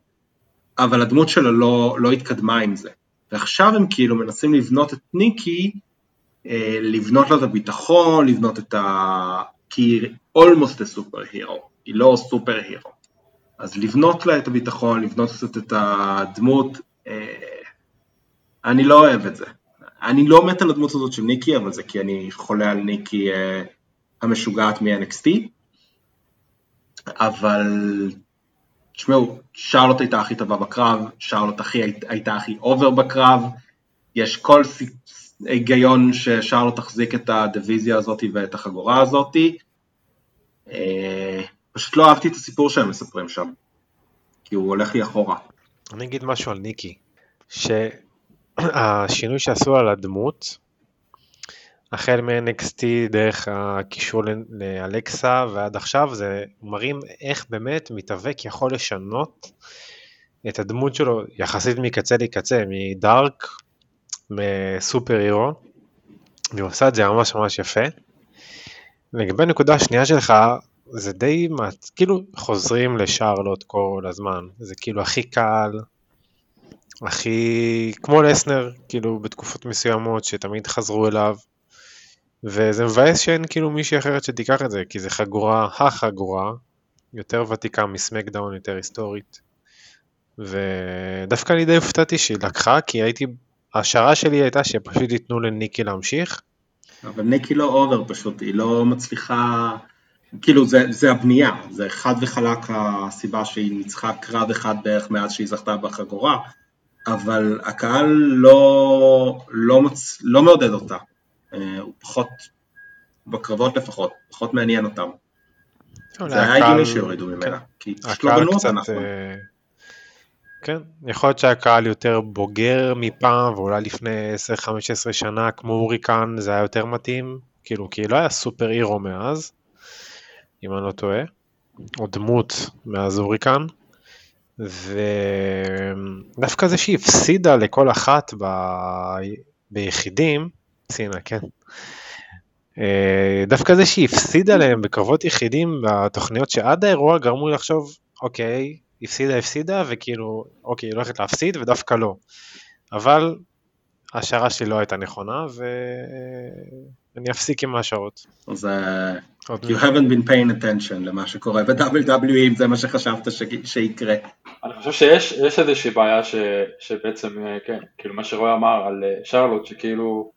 אבל הדמות שלו לא, לא התקדמה עם זה. ועכשיו הם כאילו מנסים לבנות את ניקי, אה, לבנות לו את הביטחון, לבנות את ה... כי היא almost a super hero, היא לא סופר הירו. אז לבנות לה את הביטחון, לבנות קצת את הדמות, אה, אני לא אוהב את זה. אני לא מת על הדמות הזאת של ניקי, אבל זה כי אני חולה על ניקי אה, המשוגעת מ-NXT. אבל, תשמעו, שרלוט הייתה הכי טובה בקרב, שרלוט הכי, הייתה הכי אובר בקרב, יש כל היגיון ששרלוט תחזיק את הדיוויזיה הזאת ואת החגורה הזאת. אה, פשוט לא אהבתי את הסיפור שהם מספרים שם, כי הוא הולך לי אחורה. אני אגיד משהו על ניקי, שהשינוי שעשו על הדמות, החל מ-NXT דרך הקישור לאלקסה ועד עכשיו, זה מראים איך באמת מתאבק יכול לשנות את הדמות שלו יחסית מקצה לקצה, מדארק, מסופר הירו, והוא עושה את זה ממש ממש יפה. לגבי הנקודה השנייה שלך, זה די, כאילו חוזרים לשרלוט כל הזמן, זה כאילו הכי קל, הכי, כמו לסנר, כאילו בתקופות מסוימות שתמיד חזרו אליו, וזה מבאס שאין כאילו מישהי אחרת שתיקח את זה, כי זה חגורה, החגורה, יותר ותיקה מסמקדאון, יותר היסטורית, ודווקא אני די הופתעתי שהיא לקחה, כי הייתי, ההשערה שלי הייתה שפשוט ייתנו לניקי להמשיך. אבל ניקי לא אובר פשוט, היא לא מצליחה... כאילו זה, זה הבנייה, זה חד וחלק הסיבה שהיא ניצחה קרב אחד בערך מאז שהיא זכתה בחגורה, אבל הקהל לא, לא, מצ... לא מעודד אותה, אה, הוא פחות, בקרבות לפחות, פחות מעניין אותם. זה היה הגיוני שיורידו ממנה, כן. כי פשוט לא בנו אותה נכון. אה, כן, יכול להיות שהקהל יותר בוגר מפעם, ואולי לפני 10-15 שנה כמו הוריקן זה היה יותר מתאים, כאילו, כי לא היה סופר הירו מאז. אם אני לא טועה, או דמות מאז הוריקן, ודווקא זה שהיא הפסידה לכל אחת ב... ביחידים, סינה, כן, אה, דווקא זה שהיא הפסידה להם בקרבות יחידים בתוכניות שעד האירוע גרמו לי לחשוב, אוקיי, הפסידה הפסידה וכאילו, אוקיי, היא הולכת להפסיד ודווקא לא. אבל ההשערה שלי לא הייתה נכונה ואני אפסיק עם ההשערות. אז you haven't been paying attention למה שקורה ב-WWE אם זה מה שחשבת שיקרה. אני חושב שיש איזושהי בעיה ש, שבעצם, אה, כן, כאילו מה שרועי אמר על אה, שרלוט, שכאילו,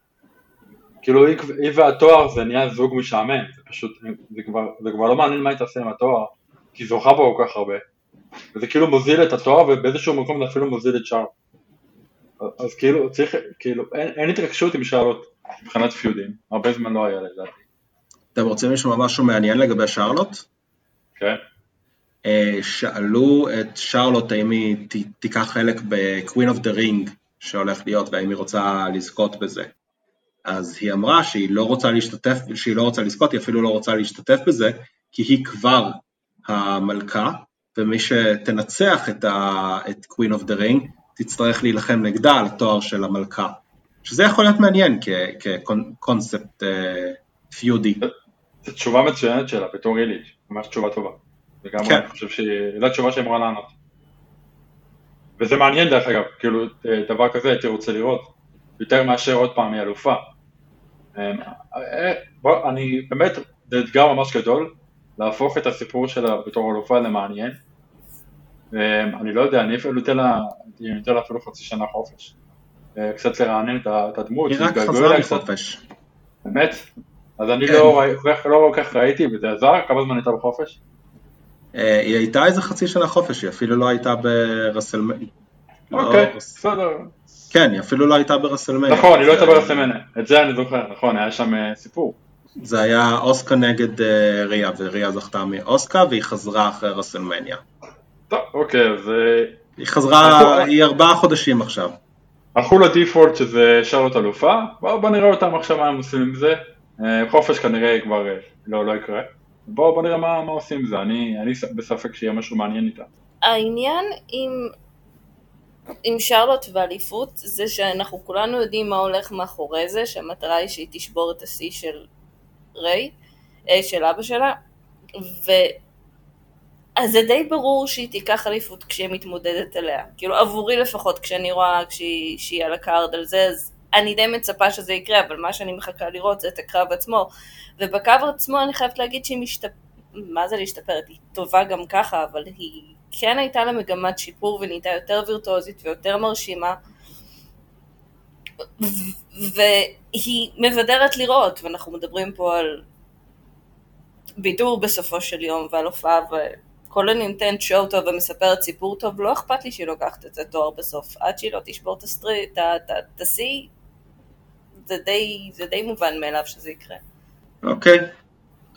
כאילו היא, היא והתואר זה נהיה זוג משעמם, זה פשוט, זה כבר, זה כבר לא מעניין מה היא תעשה עם התואר, כי היא זוכה בו כל כך הרבה, וזה כאילו מוזיל את התואר ובאיזשהו מקום זה אפילו מוזיל את שרלוט. אז כאילו צריך, כאילו אין, אין התרגשות עם שרלוט מבחינת פיודים, הרבה זמן לא היה לדעתי. אתם רוצים לשמוע משהו מעניין לגבי שרלוט? כן. אה, שאלו את שרלוט האם היא תיקח חלק ב-Queen of the Ring שהולך להיות והאם היא רוצה לזכות בזה. אז היא אמרה שהיא לא רוצה להשתתף, שהיא לא רוצה לזכות, היא אפילו לא רוצה להשתתף בזה, כי היא כבר המלכה, ומי שתנצח את, ה, את Queen of the Ring תצטרך להילחם נגדה על התואר של המלכה. שזה יכול להיות מעניין כקונספט אה, פיודי. זו תשובה מצוינת שלה בתור איליץ', ממש תשובה טובה. וגם כן. אני חושב שהיא, זו התשובה שהיא אמורה לענות. וזה מעניין דרך אגב, כאילו אה, דבר כזה הייתי רוצה לראות, יותר מאשר עוד פעם היא אלופה. אה, אני באמת, זה אתגר ממש גדול, להפוך את הסיפור שלה בתור אלופה למעניין. אני לא יודע, אני אפילו אתן לה אפילו חצי שנה חופש. אה, קצת לרענן את הדמות. היא רק חזרה מחופש. באמת? אז אני לא, לא כל כך ראיתי וזה עזר, כמה זמן הייתה בחופש? אה, היא הייתה איזה חצי שנה חופש, היא אפילו לא הייתה ברסלמניה. אוקיי, בסדר. כן, היא אפילו לא הייתה ברסלמניה. נכון, היא לא הייתה ברסלמניה, את זה אני זוכר, נכון, היה שם אה, סיפור. זה היה אוסקה נגד ריה, וריה זכתה מאוסקה, והיא חזרה אחרי רסלמניה. טוב, אוקיי, אז... היא חזרה, היא ארבעה חודשים עכשיו. הלכו ל default שזה שרלוט אלופה, בואו בוא נראה אותם עכשיו מה הם עושים עם זה, אה, חופש כנראה כבר אה, לא, לא יקרה, בואו בוא נראה מה, מה עושים עם זה, אני, אני בספק שיהיה משהו מעניין איתה. העניין עם, עם שרלוט ואליפות זה שאנחנו כולנו יודעים מה הולך מאחורי זה, שהמטרה היא שהיא תשבור את השיא של ריק, אה, של אבא שלה, ו... אז זה די ברור שהיא תיקח אליפות כשהיא מתמודדת עליה. כאילו עבורי לפחות, כשאני רואה כשהיא, שהיא על ה card על זה, אז אני די מצפה שזה יקרה, אבל מה שאני מחכה לראות זה את הקרב עצמו. ובקרב עצמו אני חייבת להגיד שהיא משתפרת, מה זה להשתפרת? היא טובה גם ככה, אבל היא כן הייתה לה מגמת שיפור ונהייתה יותר וירטואוזית ויותר מרשימה. והיא מבדרת לראות, ואנחנו מדברים פה על בידור בסופו של יום ועל הופעה כל אני נותנת שואו טוב ומספרת סיפור טוב, לא אכפת לי שהיא לוקחת את התואר בסוף. עד שהיא לא תשבור את השיא, זה די, זה די מובן מאליו שזה יקרה. אוקיי.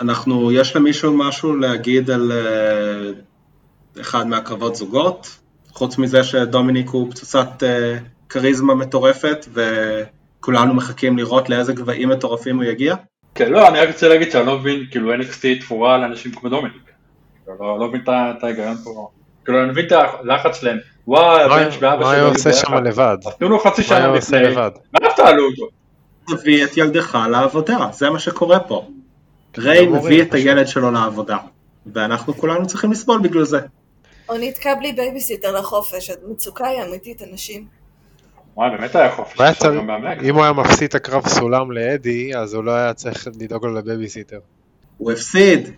אנחנו, יש למישהו משהו להגיד על uh, אחד מהקרבות זוגות? חוץ מזה שדומיניק הוא פצצת uh, כריזמה מטורפת וכולנו מחכים לראות לאיזה גבהים מטורפים הוא יגיע? כן, לא, אני רק רוצה להגיד שאני לא מבין, כאילו NXT תפורה לאנשים כמו דומיניק. לא, לא מבין את ההיגיון פה. כאילו אני מבין את הלחץ שלהם, וואי הבן של אבא שלו, מה הוא עושה שם לבד? תנו לו חצי שנה לפני, מה תעלו אותו? תביא את ילדך לעבודה, זה מה שקורה פה. ריי מביא את הילד שלו לעבודה, ואנחנו כולנו צריכים לסבול בגלל זה. או נתקע בלי בייביסיטר לחופש, מצוקה היא אמיתית, אנשים. וואי, באמת היה חופש. אם הוא היה מפסיד את הקרב סולם לאדי, אז הוא לא היה צריך לדאוג לו לבייביסיטר. הוא הפסיד,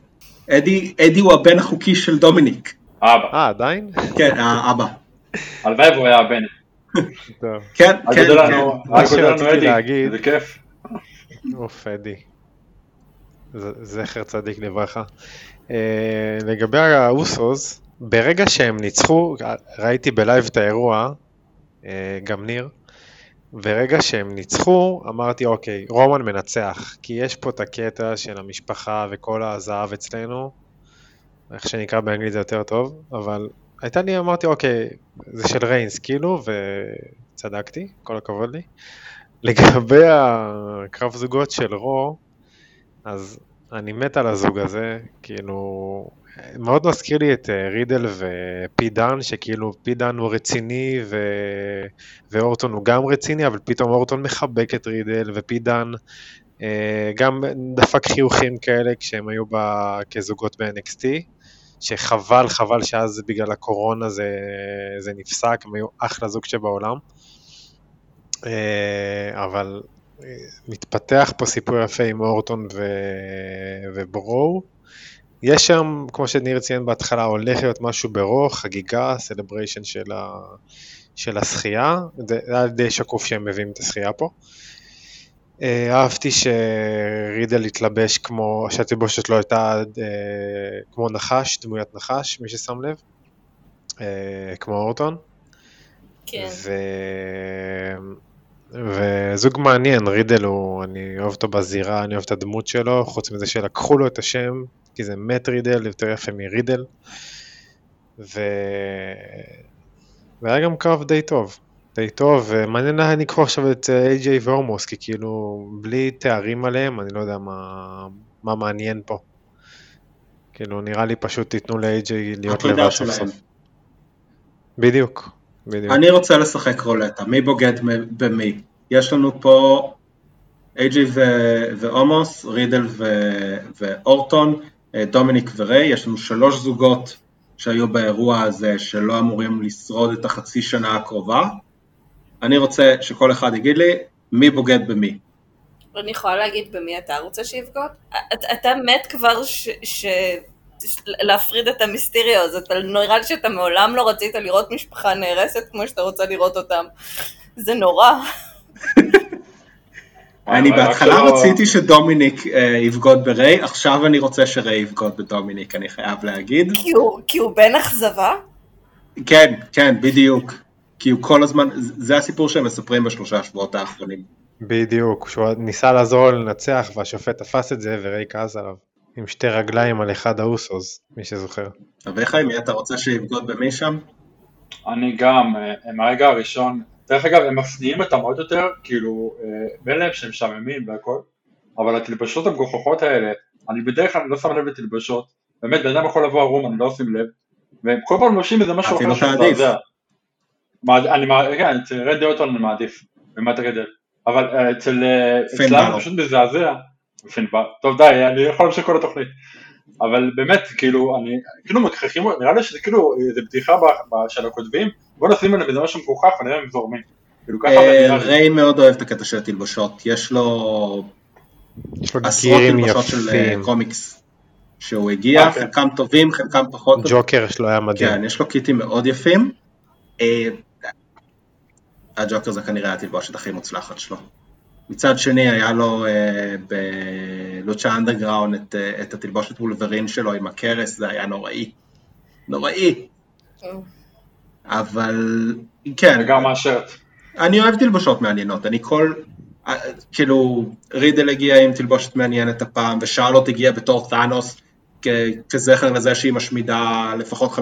אדי, אדי הוא הבן החוקי של דומיניק. אבא. אה, עדיין? כן, האבא. הלוואי והוא היה הבן. כן, כן. כן. מה שרציתי להגיד, זה כיף. אוף, אדי. זכר צדיק לברכה. אה, לגבי האוסוס, ברגע שהם ניצחו, ראיתי בלייב את האירוע, אה, גם ניר, ורגע שהם ניצחו, אמרתי, אוקיי, רומן מנצח, כי יש פה את הקטע של המשפחה וכל הזהב אצלנו, איך שנקרא באנגלית זה יותר טוב, אבל הייתה לי, אמרתי, אוקיי, זה של ריינס, כאילו, וצדקתי, כל הכבוד לי. לגבי הקרב זוגות של רו, אז אני מת על הזוג הזה, כאילו, מאוד מזכיר לי את אה, רידל ופי דן, שכאילו פי דן הוא רציני ו... ואורטון הוא גם רציני, אבל פתאום אורטון מחבק את רידל, ופי דן אה, גם דפק חיוכים כאלה כשהם היו בה כזוגות ב-NXT, שחבל, חבל שאז בגלל הקורונה זה, זה נפסק, הם היו אחלה זוג שבעולם. אה, אבל מתפתח פה סיפור יפה עם אורטון ו... וברו. יש שם, כמו שניר ציין בהתחלה, הולך להיות משהו ברוך, חגיגה, סלבריישן של, ה... של השחייה, זה היה די שקוף שהם מביאים את השחייה פה. אה, אהבתי שרידל התלבש כמו, שהתלבושת שלו הייתה אה, כמו נחש, דמוית נחש, מי ששם לב, אה, כמו אורטון. כן. ו... וזוג מעניין, רידל הוא, אני אוהב אותו בזירה, אני אוהב את הדמות שלו, חוץ מזה שלקחו לו את השם, כי זה מת רידל, יותר יפה מרידל. ו... והיה גם קרב די טוב, די טוב, ומעניין להעניק כבר עכשיו את איי-ג'יי והורמוס, כי כאילו, בלי תארים עליהם, אני לא יודע מה, מה מעניין פה. כאילו, נראה לי פשוט תיתנו לאיי-ג'יי להיות לבד סוף סוף. בדיוק, בדיוק. אני רוצה לשחק רולטה, מי בוגד במי? יש לנו פה איי-ג'יי ועומוס, רידל ואורטון, אה, דומיניק וריי, יש לנו שלוש זוגות שהיו באירוע הזה שלא אמורים לשרוד את החצי שנה הקרובה. אני רוצה שכל אחד יגיד לי מי בוגד במי. אני יכולה להגיד במי אתה רוצה שיבגוד? אתה מת כבר ש... להפריד את המיסטריו הזה, נראה לי שאתה מעולם לא רצית לראות משפחה נהרסת כמו שאתה רוצה לראות אותם. זה נורא. אני בהתחלה רציתי שדומיניק אה, יבגוד בריי, עכשיו אני רוצה שריי יבגוד בדומיניק, אני חייב להגיד. כי הוא בן אכזבה? כן, כן, בדיוק. כי הוא כל הזמן, זה הסיפור שהם מספרים בשלושה שבועות האחרונים. בדיוק, שהוא ניסה לעזור לנצח והשופט תפס את זה וריי כעס עליו. עם שתי רגליים על אחד האוסוס, מי שזוכר. אביחי, מי אתה רוצה שיבגוד במי שם? אני גם, אה, מהרגע הראשון, דרך אגב, הם מפניעים אותם עוד יותר, כאילו, מילא אה, שהם משעממים והכל, אבל התלבשות המגוחכות האלה, אני בדרך כלל לא שם לב לתלבשות, באמת, בן אדם יכול לבוא ערום, אני לא אשים לב, והם כל פעם לובשים איזה משהו אחר שמזעזע. אני מעדיף, כן, אצל רד דאוטון אני מעדיף, באמת אבל אה, אצל אצלם פשוט מזעזע, טוב די, אני יכול להמשיך כל התוכנית, אבל באמת, כאילו, אני, כאילו מגחכים, נראה לי שזה כאילו, זה בדיחה של הכותבים, בוא נשים עליהם איזה משהו מגוחך ונראה אם זורמים. כאילו ככה אה, ריי מאוד אוהב את הקטע של התלבושות, יש לו עשרות תלבושות של אה, קומיקס שהוא הגיע, אוקיי. חלקם טובים, חלקם פחות טובים. ג'וקר שלו היה מדהים. כן, יש לו קיטים מאוד יפים. אה, הג'וקר זה כנראה התלבושת הכי מוצלחת שלו. מצד שני היה לו בלוצ'ה אנדרגראון את, את התלבושת וולברין שלו עם הכרס, זה היה נוראי. נוראי. אבל כן. וגם השרט. אני אוהב תלבושות מעניינות, אני כל, כאילו רידל הגיע עם תלבושת מעניינת הפעם ושרלוט הגיע בתור תאנוס כזכר לזה שהיא משמידה לפחות 50%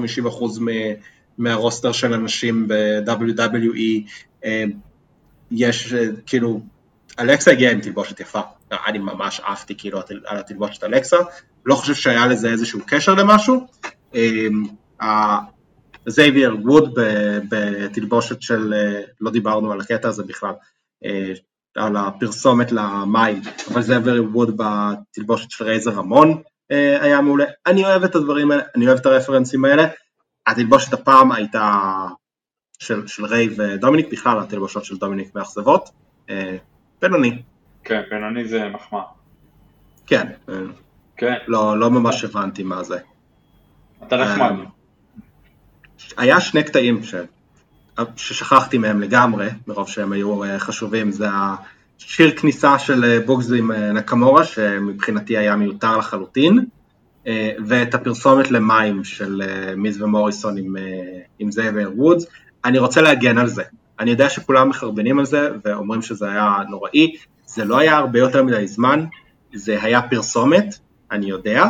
מהרוסטר של אנשים ב-WWE, אה, יש כאילו, אלכסה הגיעה עם תלבושת יפה, אני ממש עפתי כאילו על התלבושת אלכסה, לא חושב שהיה לזה איזשהו קשר למשהו, אה, זייבייר וודס בתלבושת של, אה, לא דיברנו על הקטע הזה בכלל, אה, על הפרסומת למים, אבל זייבייר וודס בתלבושת של רייזר רמון אה, היה מעולה. אני אוהב את הדברים האלה, אני אוהב את הרפרנסים האלה. התלבושת הפעם הייתה של, של ריי ודומיניק, בכלל התלבושות של דומיניק מאכזבות. בינוני. כן, בינוני זה מחמאה. כן. כן. לא, לא ממש הבנתי מה זה. אתה נחמד. היה שני קטעים ש... ששכחתי מהם לגמרי, מרוב שהם היו אה, חשובים, זה השיר כניסה של אה, בוגז עם אה, נקמורה, שמבחינתי היה מיותר לחלוטין, ואת הפרסומת למים של מיז ומוריסון עם, עם זה וודס. אני רוצה להגן על זה. אני יודע שכולם מחרבנים על זה ואומרים שזה היה נוראי, זה לא היה הרבה יותר מדי זמן, זה היה פרסומת, אני יודע,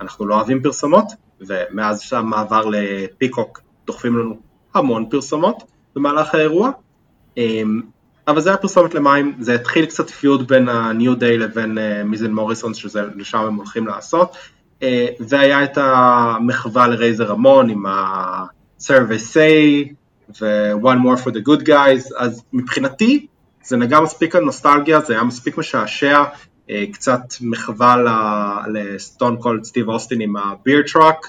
אנחנו לא אוהבים פרסומות, ומאז שהמעבר לפיקוק דוחפים לנו המון פרסומות במהלך האירוע, אמ, אבל זה היה פרסומת למים, זה התחיל קצת פיוד בין ה-New Day לבין אה, מיזן מוריסון, שלשם הם הולכים לעשות, אה, והיה את המחווה לרייזר המון עם ה-Service A ו-One More for the Good Guys, אז מבחינתי זה נגע מספיק על נוסטלגיה, זה היה מספיק משעשע, אה, קצת מחווה לסטון קולד סטיב אוסטין עם ה beer truck,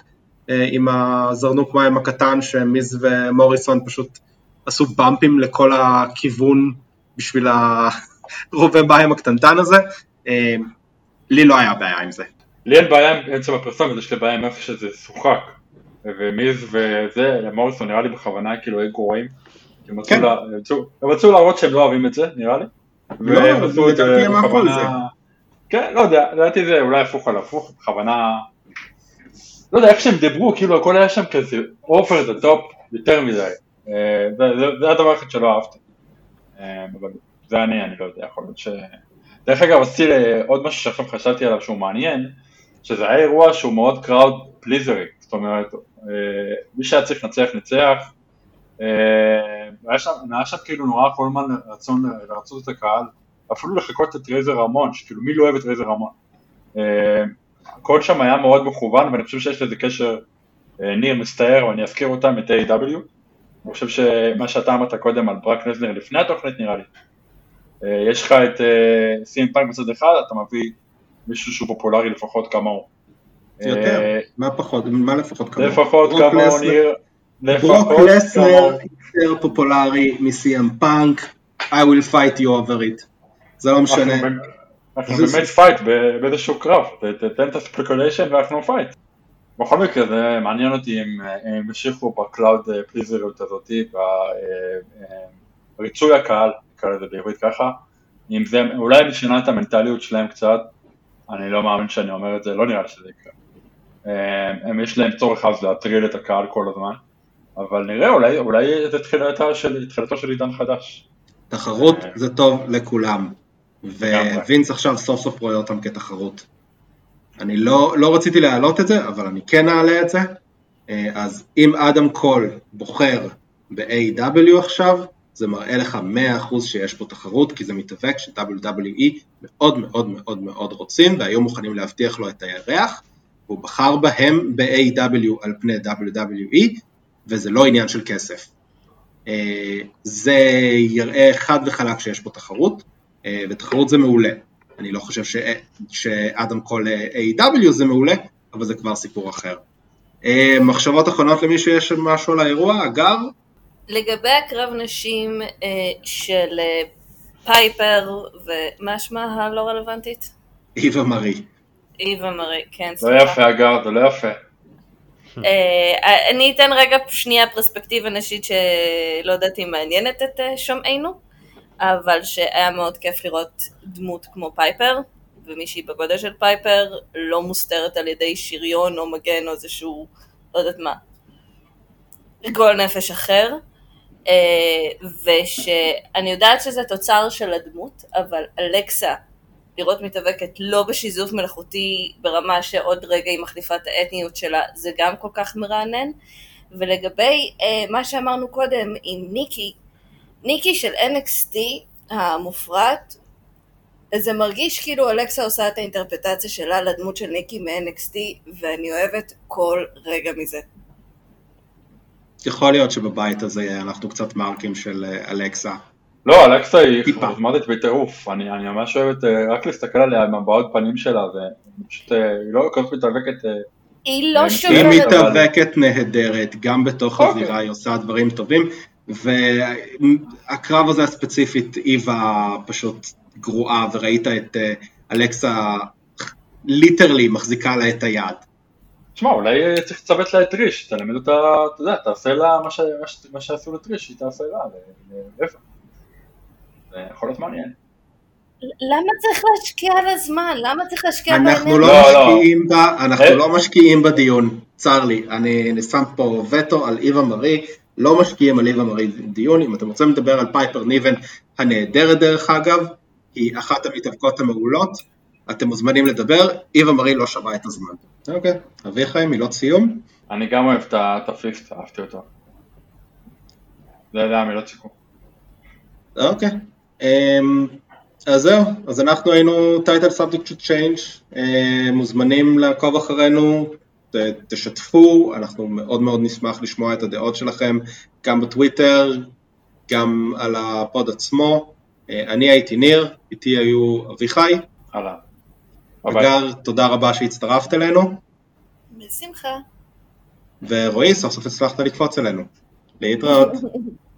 אה, עם הזרנוק מים הקטן שמיז ומוריסון פשוט עשו בumps לכל הכיוון בשביל הרובה מים הקטנטן הזה, אה, לי לא היה בעיה עם זה. לי אין בעיה עם עצם הפרסומת, יש לי בעיה עם איפה שזה שוחק, ומיז וזה, מוריסון נראה לי בכוונה כאילו היו גרועים, הם רצו להראות שהם לא אוהבים את זה, נראה לי. לא, לדעתי הם אהבו את זה. כן, לא יודע, לדעתי זה אולי הפוך על הפוך, בכוונה... לא יודע, איך שהם דיברו, כאילו הכל היה שם כזה over the top יותר מדי. אה, זה הדבר היחיד שלא אהבתי. אה, אבל זה אני, אני לא יודע, יכול להיות ש... דרך אגב, עשיתי עוד משהו שעכשיו חשבתי עליו שהוא מעניין, שזה היה אירוע שהוא מאוד קראוד פליזרי, אומרת, אה, מי שהיה צריך לנצח ניצח, אה, היה שם, היה שם כאילו נורא כל הזמן רצון לרצות את הקהל, אפילו לחכות את רייזר רמון, שכאילו מי לא אוהב את רייזר רמון. אה, הכל שם היה מאוד מכוון ואני חושב שיש לזה קשר, ניר מסתער ואני אזכיר אותם, את A.W. אני חושב שמה שאתה אמרת קודם על ברק נזנר לפני התוכנית נראה לי, יש לך את CM Punk בצד אחד, אתה מביא מישהו שהוא פופולרי לפחות כמוהו. יותר, מה פחות, מה לפחות כמוהו? לפחות כמוהו ניר, ברוק לסנר יותר פופולרי מ CM Punk, I will fight you over it. זה לא משנה. אנחנו באמת fight באיזשהו קרב, תתן את ה stipulation ואנחנו fight. בכל מקרה זה מעניין אותי אם הם ימשיכו ב crowd pleaser יות הזאתי, בריצוי הקהל, נקרא לזה בעברית ככה, אם זה, אולי הם שינה את המנטליות שלהם קצת, אני לא מאמין שאני אומר את זה, לא נראה לי שזה יקרה. הם יש להם צורך אז להטריל את הקהל כל הזמן, אבל נראה, אולי, אולי זה תחילתו של, תחילתו של עידן חדש. תחרות זה טוב לכולם. ווינס עכשיו סוף סוף רואה אותם כתחרות. אני לא, לא רציתי להעלות את זה, אבל אני כן אעלה את זה. אה, אז אם אדם קול בוחר ב-AW עכשיו, זה מראה לך 100% שיש פה תחרות, כי זה מתאבק ש-WWE מאוד מאוד מאוד מאוד רוצים, והיו מוכנים להבטיח לו את הירח, הוא בחר בהם ב-AW על פני WWE, וזה לא עניין של כסף. אה, זה יראה חד וחלק שיש פה תחרות. אה, ותחרות זה מעולה. אני לא חושב ש... שאדם קול A.W. זה מעולה, אבל זה כבר סיפור אחר. אה, מחשבות אחרונות למישהו יש משהו על האירוע? אגב? לגבי הקרב נשים אה, של פייפר, ומה שמה הלא רלוונטית? איווה מרי. איווה מרי, כן. לא יפה אגב, זה לא יפה. אני אתן רגע שנייה פרספקטיבה נשית שלא יודעת אם מעניינת את שומעינו. אבל שהיה מאוד כיף לראות דמות כמו פייפר, ומישהי בגודל של פייפר לא מוסתרת על ידי שריון או מגן או איזשהו, לא יודעת מה, גול נפש אחר. אה, ושאני יודעת שזה תוצר של הדמות, אבל אלכסה, לראות מתאבקת לא בשיזוף מלאכותי ברמה שעוד רגע היא מחליפה את האתניות שלה, זה גם כל כך מרענן. ולגבי אה, מה שאמרנו קודם עם ניקי, ניקי של NXT המופרט, זה מרגיש כאילו אלכסה עושה את האינטרפטציה שלה לדמות של ניקי מ-NXT, ואני אוהבת כל רגע מזה. יכול להיות שבבית הזה אנחנו קצת מרקים של אה, אלכסה. לא, אלכסה היא חוזמטית בטירוף, אני, אני ממש אוהבת אה, רק להסתכל עליה עם הבעות פנים שלה, ופשוט אה, היא לא כל כך מתאבקת. היא לא שומרת. היא מתאבקת נהדרת, גם בתוך אוקיי. הזירה היא עושה דברים טובים. והקרב הזה הספציפית, איווה פשוט גרועה, וראית את אה, אלכסה ליטרלי מחזיקה לה את היד. תשמע, אולי צריך לצוות לה את ריש, תלמד אותה, אתה יודע, תעשה לה מה, ש... מה שעשו לטריש, היא תעשה לה, לאיווה. זה יכול להיות מעניין. למה צריך להשקיע בזמן? למה צריך להשקיע באנרגיה? אנחנו לא, לא משקיעים לא. אנחנו אה? לא משקיעים בדיון, צר לי, אני שם פה וטו על איווה מרי, לא משקיעים על איווה מרי דיון, אם אתם רוצים לדבר על פייפר ניבן הנהדרת דרך אגב, היא אחת המתאבקות המעולות, אתם מוזמנים לדבר, איווה מרי לא שווה את הזמן. אוקיי, אביחי, מילות סיום? אני גם אוהב את הפיסט, אהבתי אותו. זה היה המילות סיכום. אוקיי, אז זהו, אז אנחנו היינו title subject to change, מוזמנים לעקוב אחרינו תשתפו, אנחנו מאוד מאוד נשמח לשמוע את הדעות שלכם, גם בטוויטר, גם על הפוד עצמו. אה, אני הייתי ניר, איתי היו אביחי. אהלן. אגר, תודה רבה שהצטרפת אלינו. בשמחה. ורועי, סוף סוף הצלחת לקפוץ אלינו. להתראות.